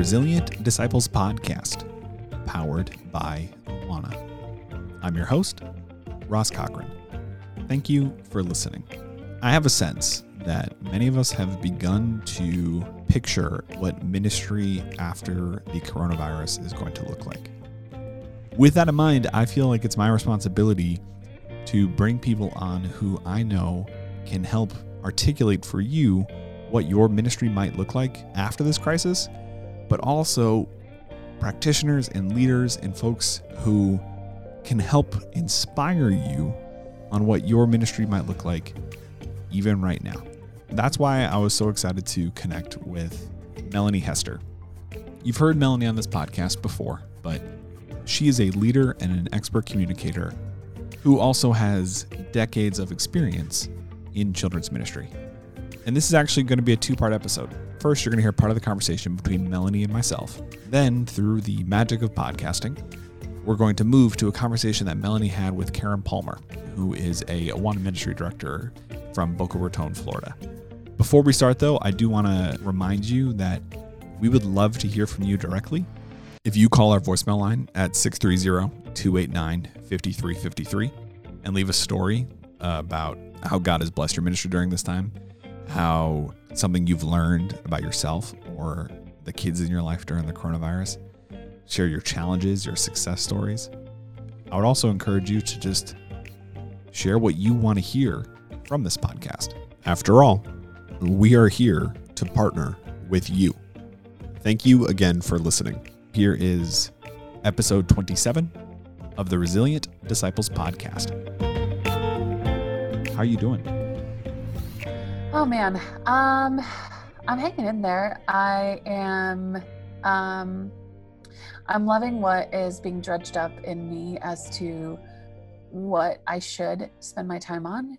Resilient Disciples podcast, powered by Awana. I'm your host, Ross Cochran. Thank you for listening. I have a sense that many of us have begun to picture what ministry after the coronavirus is going to look like. With that in mind, I feel like it's my responsibility to bring people on who I know can help articulate for you what your ministry might look like after this crisis, but also practitioners and leaders and folks who can help inspire you on what your ministry might look like even right now. That's why I was so excited to connect with Melanie Hester. You've heard Melanie on this podcast before, but she is a leader and an expert communicator who also has decades of experience in children's ministry. And this is actually going to be a two part episode. First, you're going to hear part of the conversation between Melanie and myself. Then, through the magic of podcasting, we're going to move to a conversation that Melanie had with Karen Palmer, who is a Awana Ministry Director from Boca Raton, Florida. Before we start, though, I do want to remind you that we would love to hear from you directly. If you call our voicemail line at 630 289 5353 and leave a story about how God has blessed your ministry during this time, how something you've learned about yourself or the kids in your life during the coronavirus, share your challenges, your success stories. I would also encourage you to just share what you want to hear from this podcast. After all, we are here to partner with you. Thank you again for listening. Here is episode 27 of the Resilient Disciples podcast. How are you doing? Oh man, um, I'm hanging in there. I am, um, I'm loving what is being dredged up in me as to what I should spend my time on.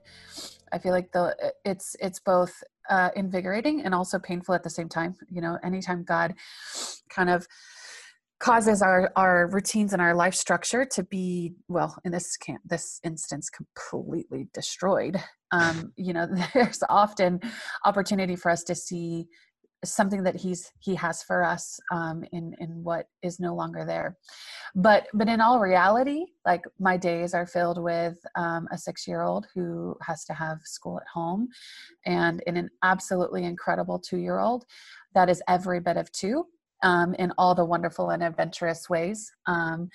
I feel like the it's it's both uh, invigorating and also painful at the same time. You know, anytime God kind of causes our our routines and our life structure to be well in this can this instance completely destroyed. Um you know there's often opportunity for us to see something that he's he has for us um in in what is no longer there. But but in all reality like my days are filled with um, a six year old who has to have school at home and in an absolutely incredible two year old that is every bit of two um, in all the wonderful and adventurous ways. Um,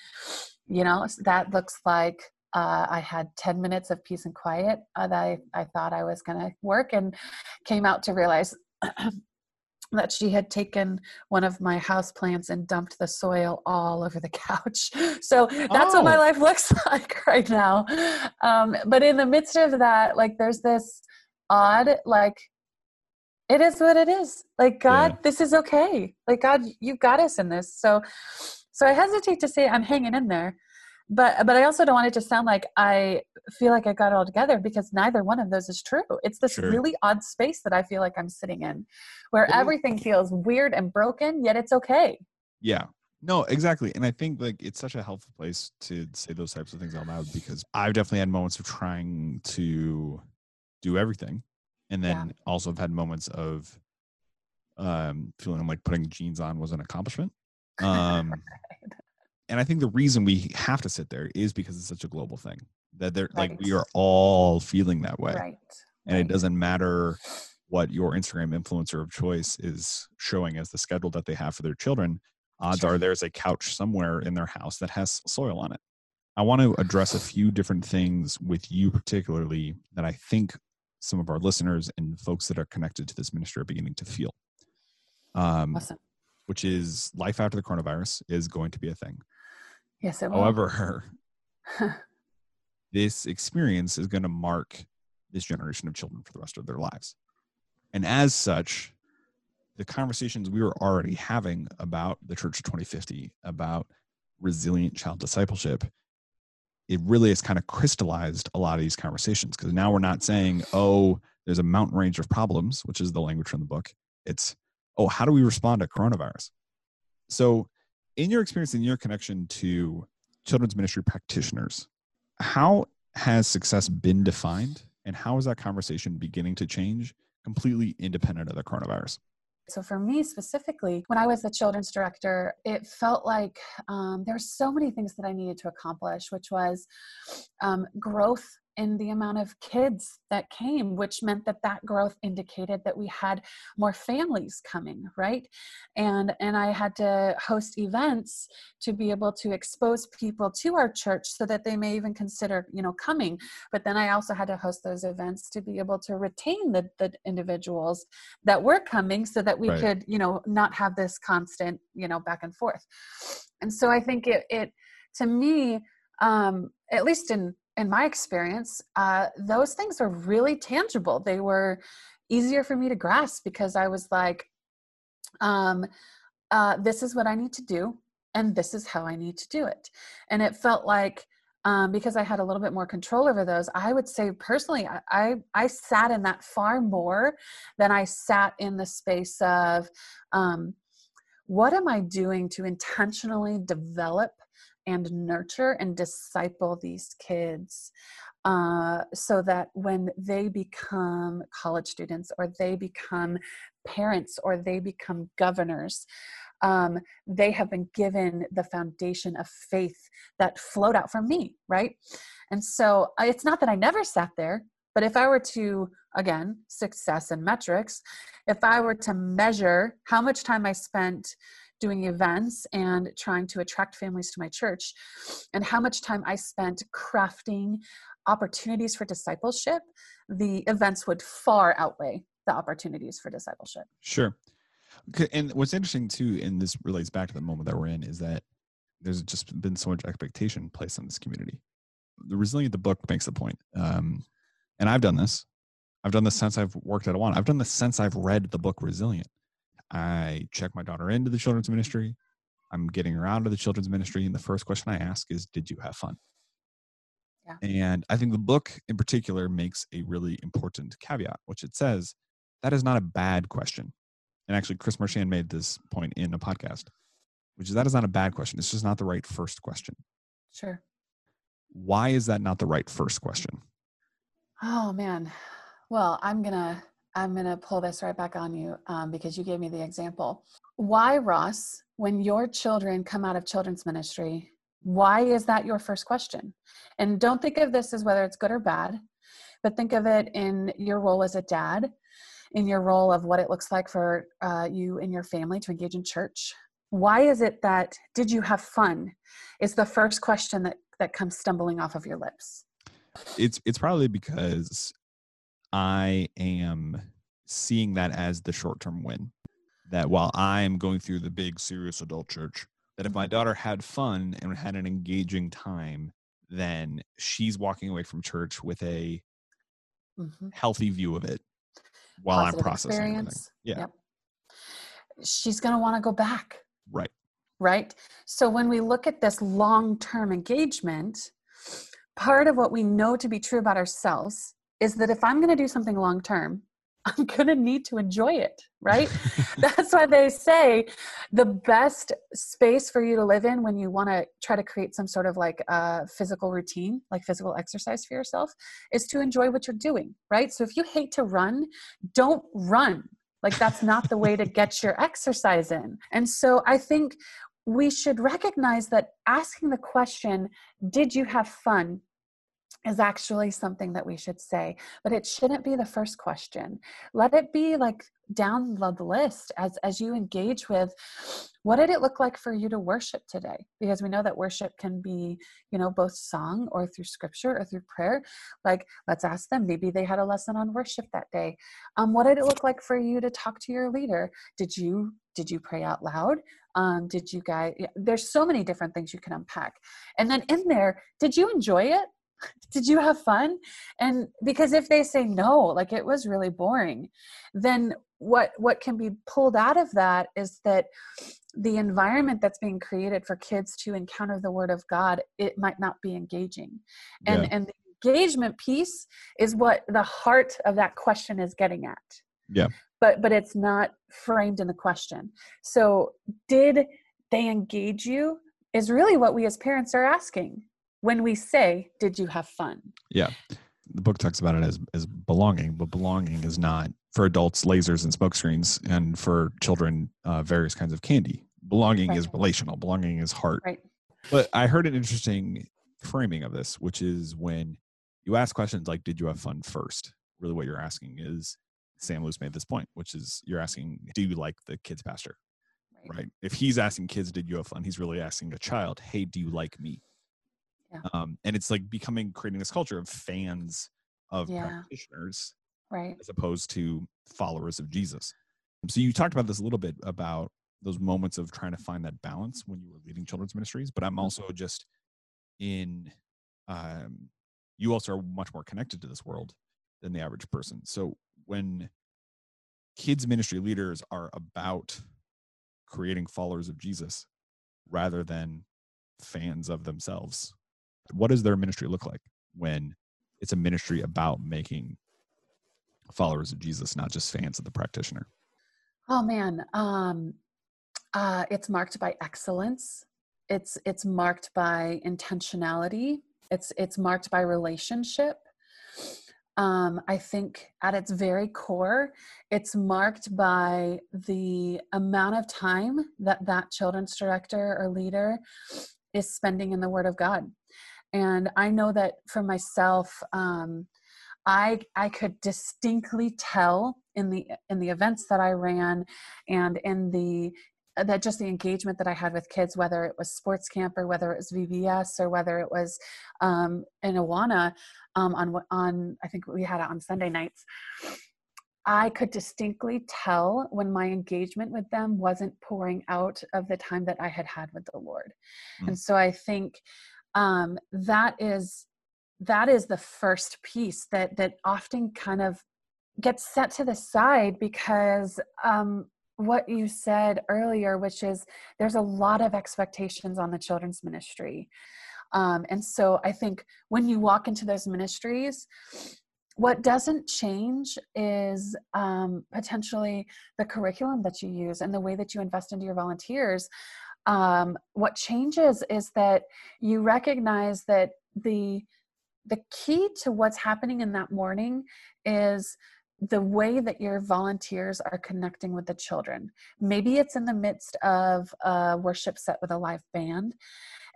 you know, that looks like uh, I had 10 minutes of peace and quiet uh, that I, I thought I was going to work and came out to realize that she had taken one of my house plants and dumped the soil all over the couch. So that's oh. what my oh. life looks like right now. Um, but in the midst of that, like there's this odd, like it is what it is. Like god yeah. this is okay. Like god you've got us in this. So so i hesitate to say i'm hanging in there but but i also don't want it to sound like i feel like i got it all together because neither one of those is true. It's this sure. really odd space that i feel like i'm sitting in where yeah. everything feels weird and broken yet it's okay. Yeah. No exactly. And i think like it's such a helpful place to say those types of things out loud because i've definitely had moments of trying to do everything and then yeah. also have had moments of um, feeling like putting jeans on was an accomplishment. Um, and I think the reason we have to sit there is because it's such a global thing that they're right. like we are all feeling that way, right. and right. it doesn't matter what your Instagram influencer of choice is showing as the schedule that they have for their children. Odds sure. are there's a couch somewhere in their house that has soil on it. I want to address a few different things with you, particularly that I think some of our listeners and folks that are connected to this ministry are beginning to feel. Um, awesome. Which is life after the coronavirus is going to be a thing. Yes, it will. However, this experience is going to mark this generation of children for the rest of their lives. And as such, the conversations we were already having about the Church of 2050, about resilient child discipleship, it really has kind of crystallized a lot of these conversations because now we're not saying, oh, there's a mountain range of problems, which is the language from the book. It's, oh, how do we respond to coronavirus? So, in your experience, in your connection to children's ministry practitioners, how has success been defined and how is that conversation beginning to change completely independent of the coronavirus? So, for me specifically, when I was the children's director, it felt like um, were so many things that I needed to accomplish, which was um, growth in the amount of kids that came which meant that that growth indicated that we had more families coming right? And and i had to host events to be able to expose people to our church so that they may even consider you know coming. But then i also had to host those events to be able to retain the, the individuals that were coming so that we right. could you know not have this constant you know back and forth. And so i think it it to me um at least in in my experience, uh, those things are really tangible. They were easier for me to grasp because I was like, um, uh, this is what I need to do, and this is how I need to do it. And it felt like, um, because I had a little bit more control over those, I would say personally, I, I, I sat in that far more than I sat in the space of um, what am I doing to intentionally develop and nurture and disciple these kids uh, so that when they become college students or they become parents or they become governors, um, they have been given the foundation of faith that flowed out from me, right? And so it's not that I never sat there, but if I were to, again, success and metrics, if I were to measure how much time I spent doing events and trying to attract families to my church, and how much time I spent crafting opportunities for discipleship, the events would far outweigh the opportunities for discipleship. Sure. And what's interesting too, and this relates back to the moment that we're in, is that there's just been so much expectation placed on this community. The Resilient the book makes the point, um, and I've done this. I've done this since I've worked at Awana. I've done this since I've read the book Resilient. I check my daughter into the children's ministry. I'm getting her out of the children's ministry. And the first question I ask is, Did you have fun? Yeah. And I think the book in particular makes a really important caveat, which it says that is not a bad question. And actually, Chris Marchand made this point in a podcast, which is that is not a bad question. It's just not the right first question. Sure. Why is that not the right first question? Oh, man. Well, I'm going to I'm going to pull this right back on you um, because you gave me the example. Why, Ross, when your children come out of children's ministry, why is that your first question? And don't think of this as whether it's good or bad, but think of it in your role as a dad, in your role of what it looks like for uh, you and your family to engage in church. Why is it that did you have fun? Is the first question that that comes stumbling off of your lips. It's it's probably because I am seeing that as the short term win. That while I'm going through the big serious adult church, that if my mm-hmm. daughter had fun and had an engaging time, then she's walking away from church with a mm-hmm. healthy view of it while Positive I'm processing experience. Yeah. Yep. She's going to want to go back. Right. Right. So when we look at this long term engagement, part of what we know to be true about ourselves is that if I'm going to do something long term, I'm going to need to enjoy it, right? That's why they say the best space for you to live in when you want to try to create some sort of like uh, physical routine, like physical exercise for yourself, is to enjoy what you're doing, right? So if you hate to run, don't run. Like that's not the way to get your exercise in. And so I think we should recognize that asking the question, Did you have fun? Is actually something that we should say, but it shouldn't be the first question. Let it be like down the list as as you engage with what did it look like for you to worship today? Because we know that worship can be you know both song or through scripture or through prayer. Like let's ask them. Maybe they had a lesson on worship that day. Um, what did it look like for you to talk to your leader? Did you did you pray out loud? Um, did you guys there's so many different things you can unpack. And then in there did you enjoy it did you have fun and because if they say no like it was really boring then what what can be pulled out of that is that the environment that's being created for kids to encounter the word of god it might not be engaging. And yeah. and the engagement piece is what the heart of that question is getting at. Yeah. But but it's not framed in the question. So did they engage you is really what we as parents are asking when we say, Did you have fun? Yeah. The book talks about it as, as belonging, but belonging is not for adults lasers and smoke screens and for children uh, various kinds of candy belonging Right. is relational belonging is heart Right. but i heard an interesting framing of this which is when you ask questions like did you have fun first really what you're asking is sam lewis made this point which is you're asking do you like the kids pastor Right. right if he's asking kids did you have fun he's really asking a child hey do you like me Yeah. um, and it's like becoming creating this culture of fans of Yeah. practitioners Right. as opposed to followers of Jesus. So you talked about this a little bit about those moments of trying to find that balance when you were leading children's ministries, but I'm also just in um you also are much more connected to this world than the average person. So when kids ministry leaders are about creating followers of Jesus rather than fans of themselves, what does their ministry look like when it's a ministry about making followers of Jesus, not just fans of the practitioner. Oh man, um, uh, it's marked by excellence. It's it's marked by intentionality. It's it's marked by relationship. Um, I think at its very core, it's marked by the amount of time that that children's director or leader is spending in the Word of God. And I know that for myself, um, I I could distinctly tell in the in the events that I ran and in the that just the engagement that I had with kids, whether it was sports camp or whether it was VBS or whether it was um, in Awana um, on on I think we had it on Sunday nights. I could distinctly tell when my engagement with them wasn't pouring out of the time that I had had with the Lord, Mm. and so I think um, that is that is the first piece that that often kind of gets set to the side because um, what you said earlier, which is there's a lot of expectations on the children's ministry. Um, and so I think when you walk into those ministries, what doesn't change is um, potentially the curriculum that you use and the way that you invest into your volunteers. Um, what changes is that you recognize that the the key to what's happening in that morning is the way that your volunteers are connecting with the children. Maybe it's in the midst of a worship set with a live band,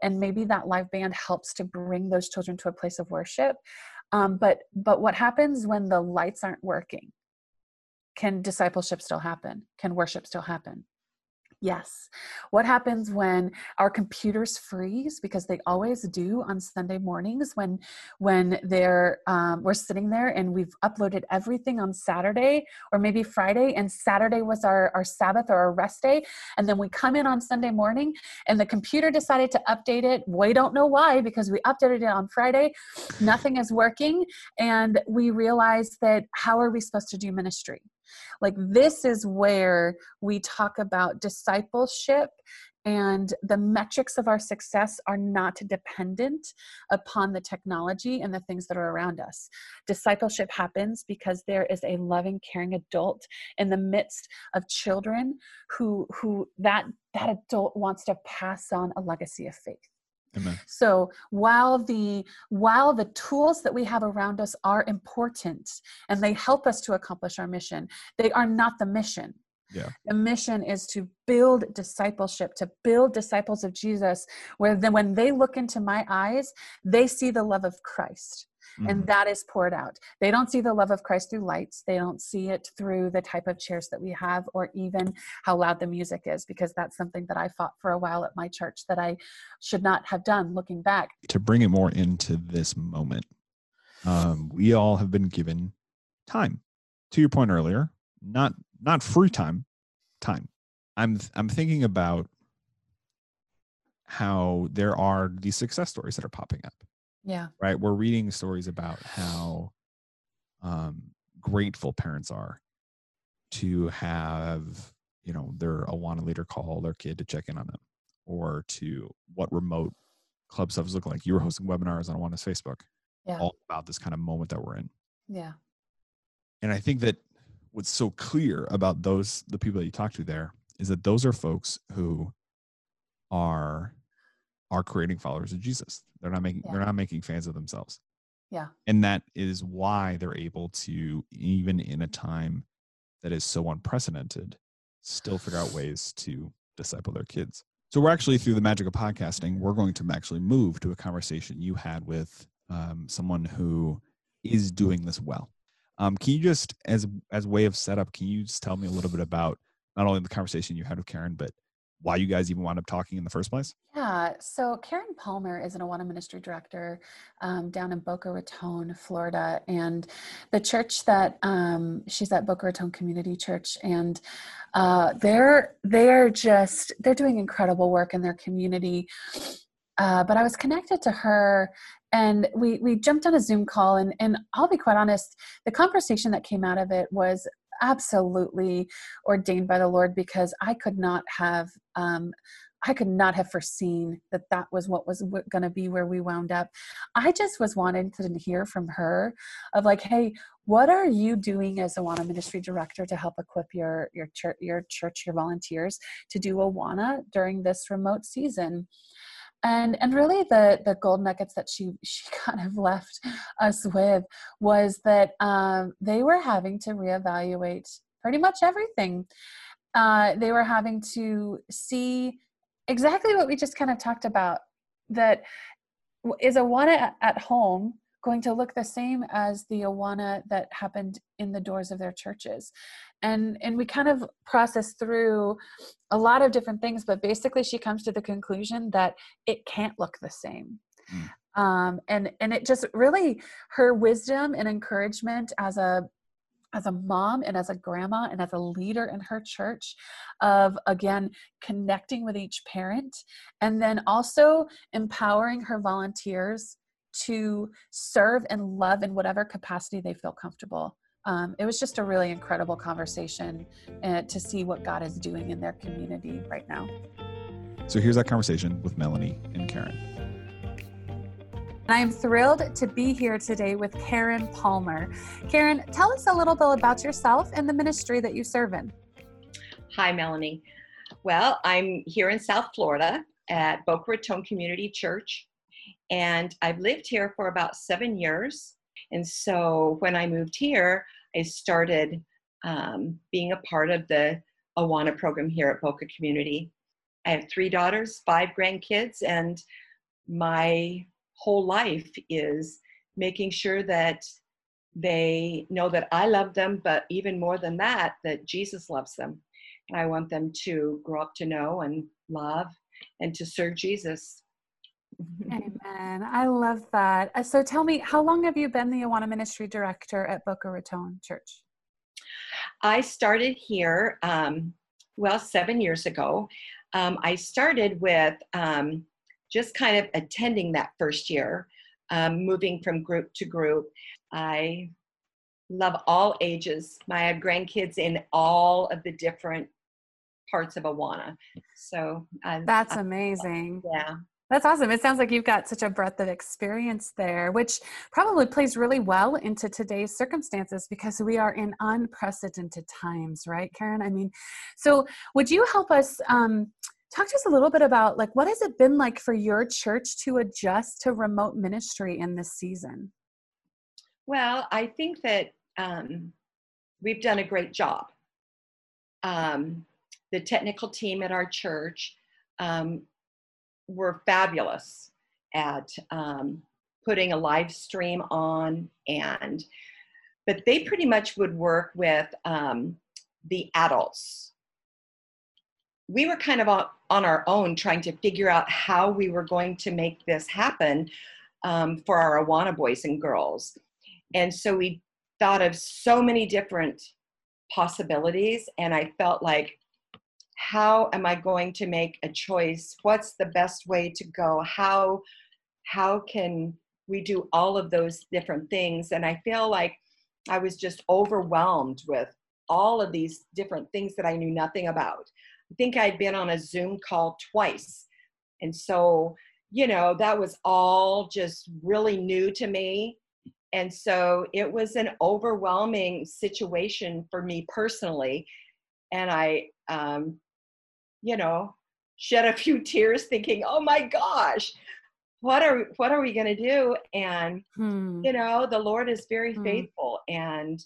and maybe that live band helps to bring those children to a place of worship. Um, but but what happens when the lights aren't working? Can discipleship still happen? Can worship still happen? Yes. What happens when our computers freeze because they always do on Sunday mornings when when they're um, we're sitting there and we've uploaded everything on Saturday or maybe Friday and Saturday was our our Sabbath or our rest day and then we come in on Sunday morning and the computer decided to update it. We don't know why because we updated it on Friday. Nothing is working and we realize that how are we supposed to do ministry? Like, this is where we talk about discipleship, and the metrics of our success are not dependent upon the technology and the things that are around us. Discipleship happens because there is a loving, caring adult in the midst of children who, who that, that adult wants to pass on a legacy of faith. Amen. So while the while the tools that we have around us are important and they help us to accomplish our mission, they are not the mission. Yeah. The mission is to build discipleship, to build disciples of Jesus, where then when they look into my eyes, they see the love of Christ. And Mhm. that is poured out. They don't see the love of Christ through lights. They don't see it through the type of chairs that we have or even how loud the music is, because that's something that I fought for a while at my church that I should not have done looking back. to bring it more into this moment, um, we all have been given time. To your point earlier, not not free time, time. I'm I'm thinking about how there are these success stories that are popping up. Yeah. right? We're reading stories about how um, grateful parents are to have, you know, their Awana leader call their kid to check in on them, or to what remote club stuff is looking like. You were hosting webinars on Awana's Facebook, Yeah. all about this kind of moment that we're in. Yeah. And I think that what's so clear about those the people that you talk to there is that those are folks who are are creating followers of Jesus. They're not making they're not making fans of themselves. Yeah. And that is why they're able to even in a time that is so unprecedented still figure out ways to disciple their kids. So we're actually through the magic of podcasting, we're going to actually move to a conversation you had with um, someone who is doing this well. Um, can you just, as as way of setup, can you just tell me a little bit about not only the conversation you had with Karen, but why you guys even wound up talking in the first place? Yeah, so Karen Palmer is an Awana Ministry Director um, down in Boca Raton, Florida, and the church that um, she's at Boca Raton Community Church, and uh, they're they're just they're doing incredible work in their community. Uh, but I was connected to her and we we jumped on a zoom call and and i'll be quite honest the conversation that came out of it was absolutely ordained by the lord because i could not have um, I could not have foreseen that that was what was going to be where we wound up. I just was wanting to hear from her of like, hey, what are you doing as Awana ministry director to help equip your your church, your church, your volunteers to do Awana during this remote season? And and really the the gold nuggets that she she kind of left us with was that um, they were having to reevaluate pretty much everything. Uh, they were having to see exactly what we just kind of talked about that is Awana at home going to look the same as the Awana that happened in the doors of their churches. And and we kind of process through a lot of different things, but basically she comes to the conclusion that it can't look the same. Mm. Um, and and it just really her wisdom and encouragement as a as a mom and as a grandma and as a leader in her church of again connecting with each parent and then also empowering her volunteers to serve and love in whatever capacity they feel comfortable. Um, it was just a really incredible conversation uh, to see what God is doing in their community right now. So here's that conversation with Melanie and Karen. I am thrilled to be here today with Karen Palmer. Karen, tell us a little bit about yourself and the ministry that you serve in. Hi, Melanie. Well, I'm here in South Florida at Boca Raton Community Church and I've lived here for about seven years. And so when I moved here, I started um, being a part of the Awana program here at Boca Community. I have three daughters, five grandkids, and my whole life is making sure that they know that I love them, but even more than that, that Jesus loves them. And I want them to grow up to know and love and to serve Jesus Amen. I love that. Uh, so tell me, how long have you been the Awana Ministry Director at Boca Raton Church? I started here, um, well, seven years ago. Um, I started with um, just kind of attending that first year, um, moving from group to group. I love all ages. I have grandkids in all of the different parts of Awana. So I, that's amazing. Yeah. That's awesome. It sounds like you've got such a breadth of experience there, which probably plays really well into today's circumstances because we are in unprecedented times, right, Karen? I mean, so would you help us um, talk to us a little bit about like what has it been like for your church to adjust to remote ministry in this season? Well, I think that um, we've done a great job. Um, the technical team at our church um, were fabulous at um, putting a live stream on and but they pretty much would work with um, the adults. We were kind of on, on, our own trying to figure out how we were going to make this happen um, for our awana boys and girls. And so we thought of so many different possibilities and i felt like how am i going to make a choice? What's the best way to go? How how can we do all of those different things? And i feel like i was just overwhelmed with all of these different things that i knew nothing about. I think i'd been on a zoom call twice. And so you know that was all just really new to me. And so it was an overwhelming situation for me personally. And i um, you know, shed a few tears thinking, oh my gosh, what are what are we going to do and hmm. you know the lord is very hmm. faithful and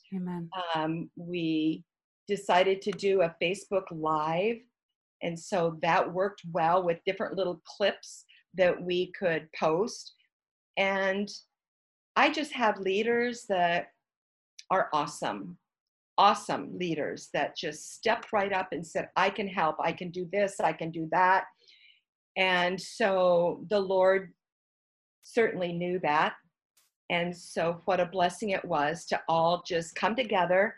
um, we decided to do a Facebook Live. And so that worked well with different little clips that we could post. And I just have leaders that are awesome, awesome leaders that just stepped right up and said, I can help, I can do this, I can do that. And so the Lord certainly knew that. And so, what a blessing it was to all just come together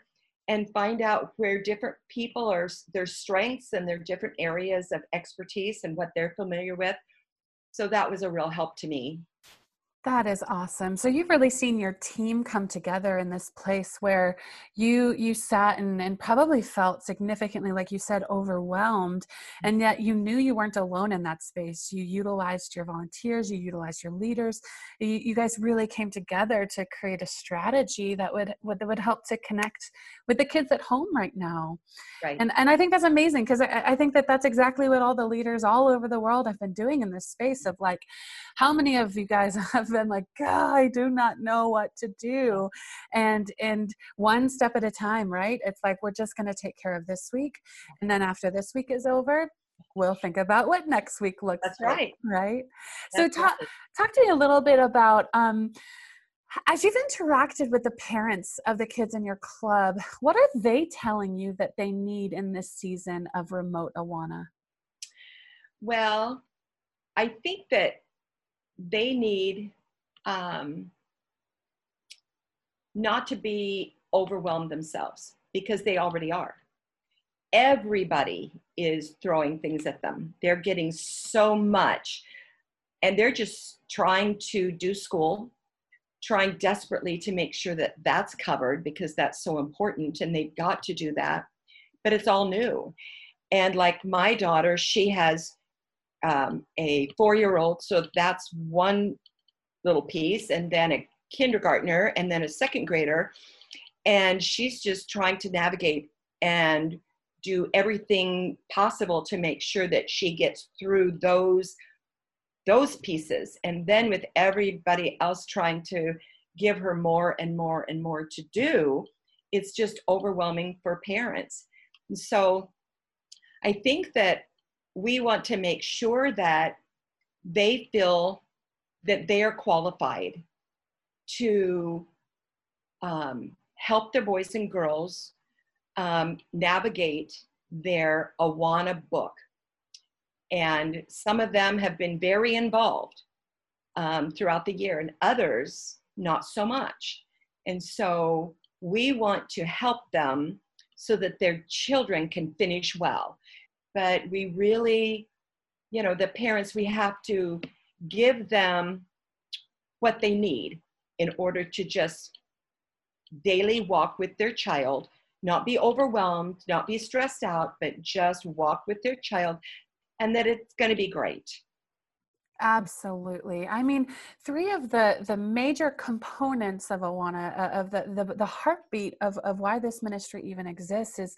and find out where different people are, their strengths and their different areas of expertise and what they're familiar with. So, that was a real help to me. That is awesome. So you've really seen your team come together in this place where you you sat and, and probably felt significantly, like you said, overwhelmed, mm-hmm. and yet you knew you weren't alone in that space. You utilized your volunteers, you utilized your leaders. You, you guys really came together to create a strategy that would, would that would help to connect with the kids at home right now. Right. And and I think that's amazing because I, I think that that's exactly what all the leaders all over the world have been doing in this space of like, how many of you guys have been like god i do not know what to do and and one step at a time right it's like we're just going to take care of this week and then after this week is over we'll think about what next week looks That's like, right. right That's so talk right. talk to me a little bit about um as you've interacted with the parents of the kids in your club what are they telling you that they need in this season of remote awana Well, I think that they need um, not to be overwhelmed themselves because they already are. Everybody is throwing things at them. They're getting so much, and they're just trying to do school, trying desperately to make sure that that's covered because that's so important, and they've got to do that. But it's all new. And like my daughter, she has um, a four year old, so that's one little piece, and then a kindergartner, and then a second grader. And she's just trying to navigate and do everything possible to make sure that she gets through those those pieces and then with everybody else trying to give her more and more and more to do it's just overwhelming for parents so i think that we want to make sure that they feel that they are qualified to um, help their boys and girls um, navigate their Awana book. And some of them have been very involved um, throughout the year, and others not so much. And so we want to help them so that their children can finish well. But we really, you know, the parents, we have to give them what they need in order to just daily walk with their child, not be overwhelmed, not be stressed out, but just walk with their child and that it's going to be great. Absolutely. I mean, three of the the major components of Awana, uh, of the, the the heartbeat of of why this ministry even exists, is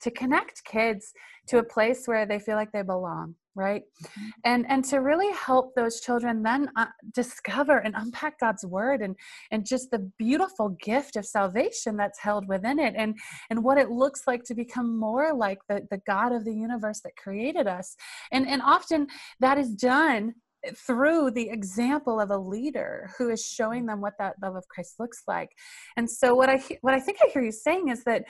to connect kids to a place where they feel like they belong, right? Mm-hmm. And and to really help those children then uh, discover and unpack God's word and and just the beautiful gift of salvation that's held within it, and and what it looks like to become more like the the God of the universe that created us. And and often that is done through the example of a leader who is showing them what that love of Christ looks like. And so what I what I think I hear you saying is that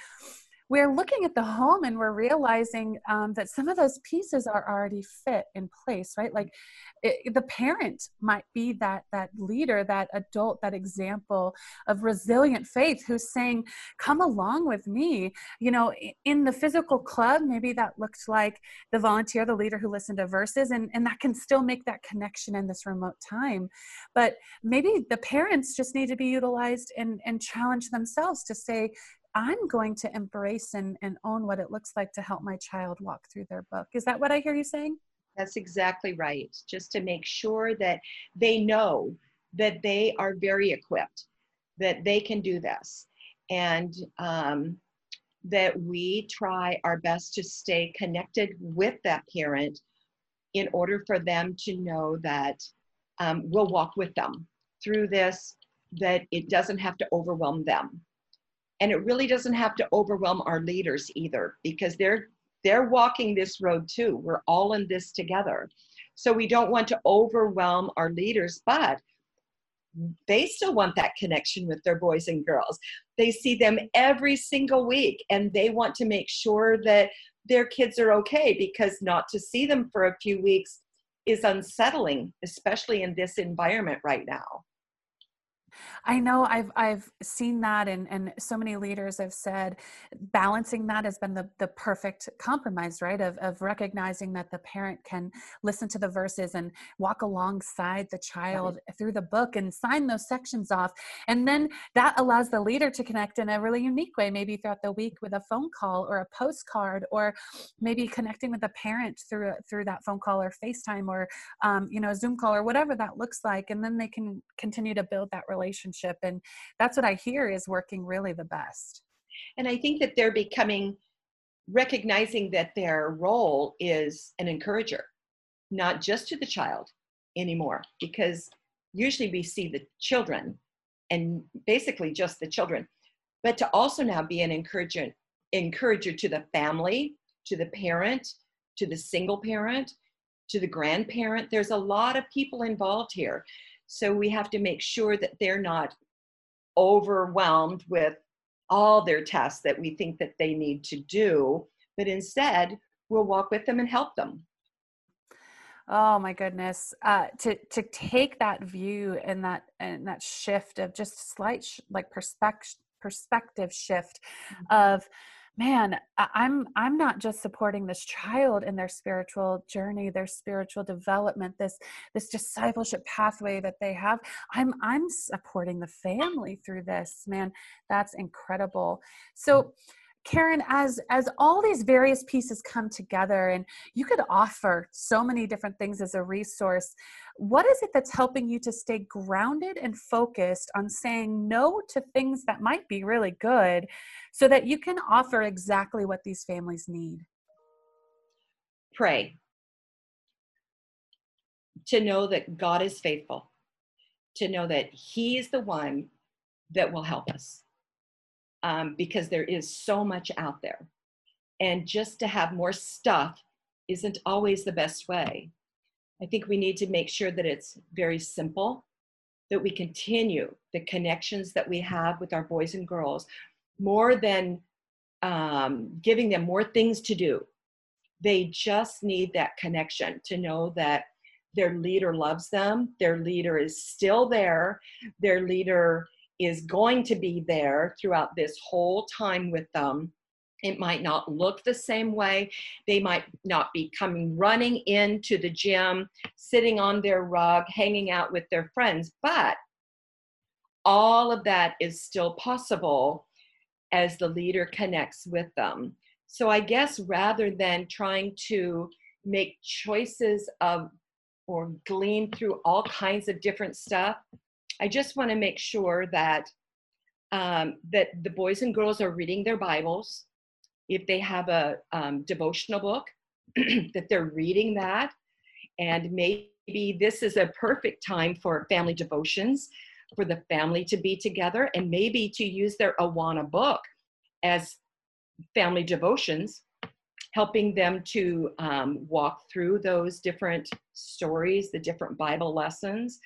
we're looking at the home and we're realizing um, that some of those pieces are already fit in place right? Like it, the parent might be that that leader that adult that example of resilient faith who's saying come along with me. You know in the physical club maybe that looked like the volunteer the leader who listened to verses and, and that can still make that connection in this remote time. But maybe the parents just need to be utilized and and challenge themselves to say I'm going to embrace and, and own what it looks like to help my child walk through their book. Is that what I hear you saying? That's exactly right. Just to make sure that they know that they are very equipped, that they can do this, and um, that we try our best to stay connected with that parent in order for them to know that um, we'll walk with them through this, that it doesn't have to overwhelm them and it really doesn't have to overwhelm our leaders either because they're they're walking this road too. We're all in this together. So we don't want to overwhelm our leaders but they still want that connection with their boys and girls. They see them every single week and they want to make sure that their kids are okay because not to see them for a few weeks is unsettling especially in this environment right now I know I've I've seen that and and so many leaders have said balancing that has been the the perfect compromise, right? Of of recognizing that the parent can listen to the verses and walk alongside the child right. through the book and sign those sections off. And then that allows the leader to connect in a really unique way, maybe throughout the week with a phone call or a postcard or maybe connecting with a parent through through that phone call or FaceTime or um, you know, Zoom call or whatever that looks like. And then they can continue to build that relationship relationship and that's what i hear is working really the best. And i think that they're becoming recognizing that their role is an encourager not just to the child anymore because usually we see the children and basically just the children but to also now be an encourager encourager to the family to the parent to the single parent to the grandparent. There's a lot of people involved here so we have to make sure that they're not overwhelmed with all their tasks that we think that they need to do, but instead we'll walk with them and help them. Oh my goodness! Uh, to to take that view and that and that shift of just slight sh- like perspective perspective shift mm-hmm. of man i'm i'm not just supporting this child in their spiritual journey their spiritual development this this discipleship pathway that they have. I'm i'm supporting the family through this man. That's incredible. Mm. So Karen, as as all these various pieces come together, and you could offer so many different things as a resource, what is it that's helping you to stay grounded and focused on saying no to things that might be really good, so that you can offer exactly what these families need? Pray. To know that God is faithful, to know that He is the one that will help us um, because there is so much out there. And just to have more stuff isn't always the best way. I think we need to make sure that it's very simple, that we continue the connections that we have with our boys and girls more than um, giving them more things to do. They just need that connection to know that their leader loves them, their leader is still there, their leader is going to be there throughout this whole time with them. It might not look the same way. They might not be coming running into the gym, sitting on their rug, hanging out with their friends, but all of that is still possible as the leader connects with them. So I guess rather than trying to make choices of or glean through all kinds of different stuff, I just want to make sure that um, that the boys and girls are reading their Bibles. If they have a um, devotional book, that they're reading that, and maybe this is a perfect time for family devotions for the family to be together, and maybe to use their Awana book as family devotions helping them to um, walk through those different stories, the different Bible lessons,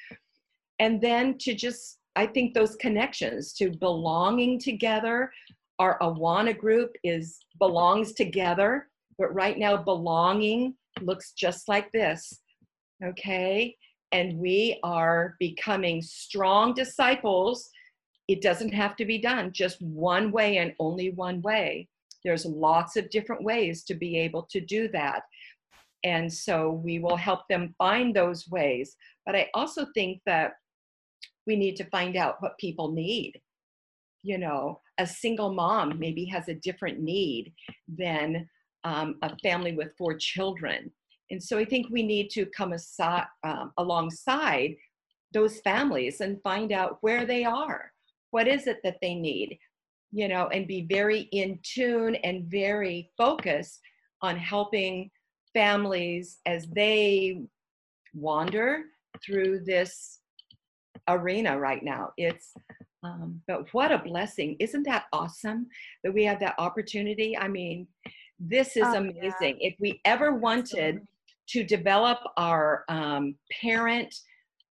and then to just i think those connections to belonging together our awana group is belongs together but right now belonging looks just like this okay? And we are becoming strong disciples. It doesn't have to be done just one way and only one way. There's lots of different ways to be able to do that. And so we will help them find those ways. But i also think that we need to find out what people need. You know a single mom maybe has a different need than um, a family with four children. And so i think we need to come um, alongside those families and find out where they are. What is it that they need? You know and be very in tune and very focused on helping families as they wander through this arena right now. It's Um, but what a blessing. Isn't that awesome that we have that opportunity? I mean, this is Oh, amazing. If we ever wanted to develop our um, parent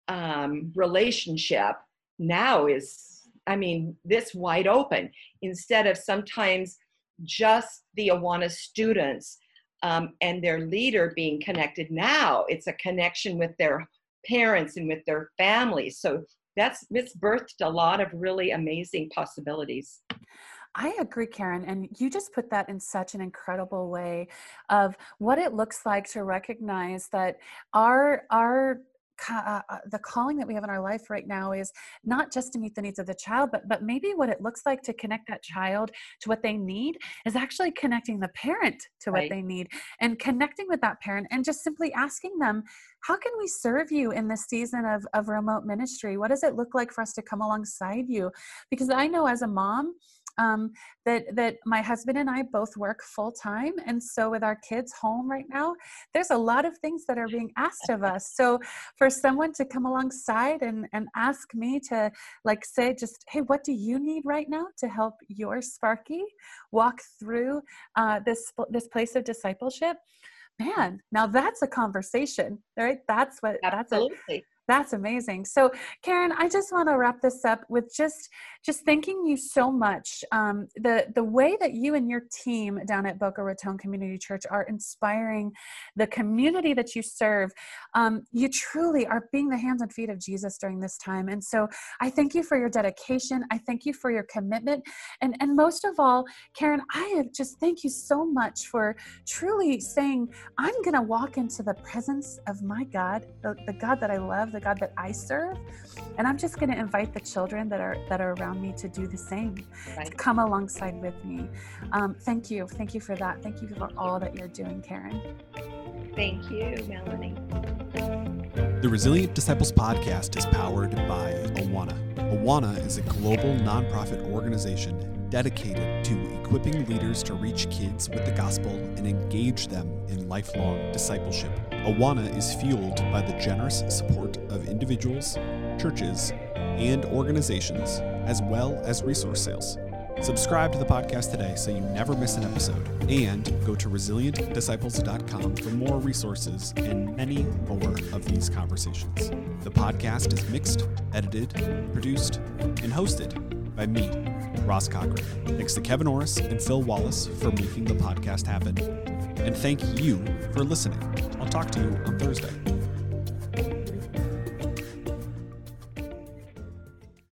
um, relationship, now is, I mean, this wide open instead of sometimes just the Awana students um, and their leader being connected. Now it's a connection with their parents and with their families. So that's it's birthed a lot of really amazing possibilities. I agree, Karen. And you just put that in such an incredible way of what it looks like to recognize that our our uh, uh, the calling that we have in our life right now is not just to meet the needs of the child but but maybe what it looks like to connect that child to what they need is actually connecting the parent to what Right. they need and connecting with that parent and just simply asking them how can we serve you in this season of, of remote ministry what does it look like for us to come alongside you because i know as a mom um, that that my husband and I both work full time, and so with our kids home right now, there's a lot of things that are being asked of us. So for someone to come alongside and and ask me to like say just hey, what do you need right now to help your Sparky walk through uh, this this place of discipleship? Man, now that's a conversation, right? That's what that's a Absolutely. That's amazing. So, Karen, I just want to wrap this up with just just thanking you so much. Um, the the way that you and your team down at Boca Raton Community Church are inspiring the community that you serve. Um, you truly are being the hands and feet of Jesus during this time. And so, I thank you for your dedication. I thank you for your commitment, and and most of all, Karen, I just thank you so much for truly saying, I'm going to walk into the presence of my God, the, the God that I love, the God that I serve, and I'm just going to invite the children that are that are around me to do the same, to come alongside with me. Um, thank you, thank you for that. Thank you for all that you're doing, Karen. Thank you, Melanie. The Resilient Disciples podcast is powered by Awana. Awana is a global nonprofit organization dedicated to equipping leaders to reach kids with the gospel and engage them in lifelong discipleship. Awana is fueled by the generous support of individuals, churches, and organizations, as well as resource sales. Subscribe to the podcast today so you never miss an episode. And go to resilientdisciples.com for more resources and many more of these conversations. The podcast is mixed, edited, produced, and hosted by me, Ross Cochran. Thanks to Kevin Orris and Phil Wallace for making the podcast happen. And thank you for listening. Talk to you on Thursday.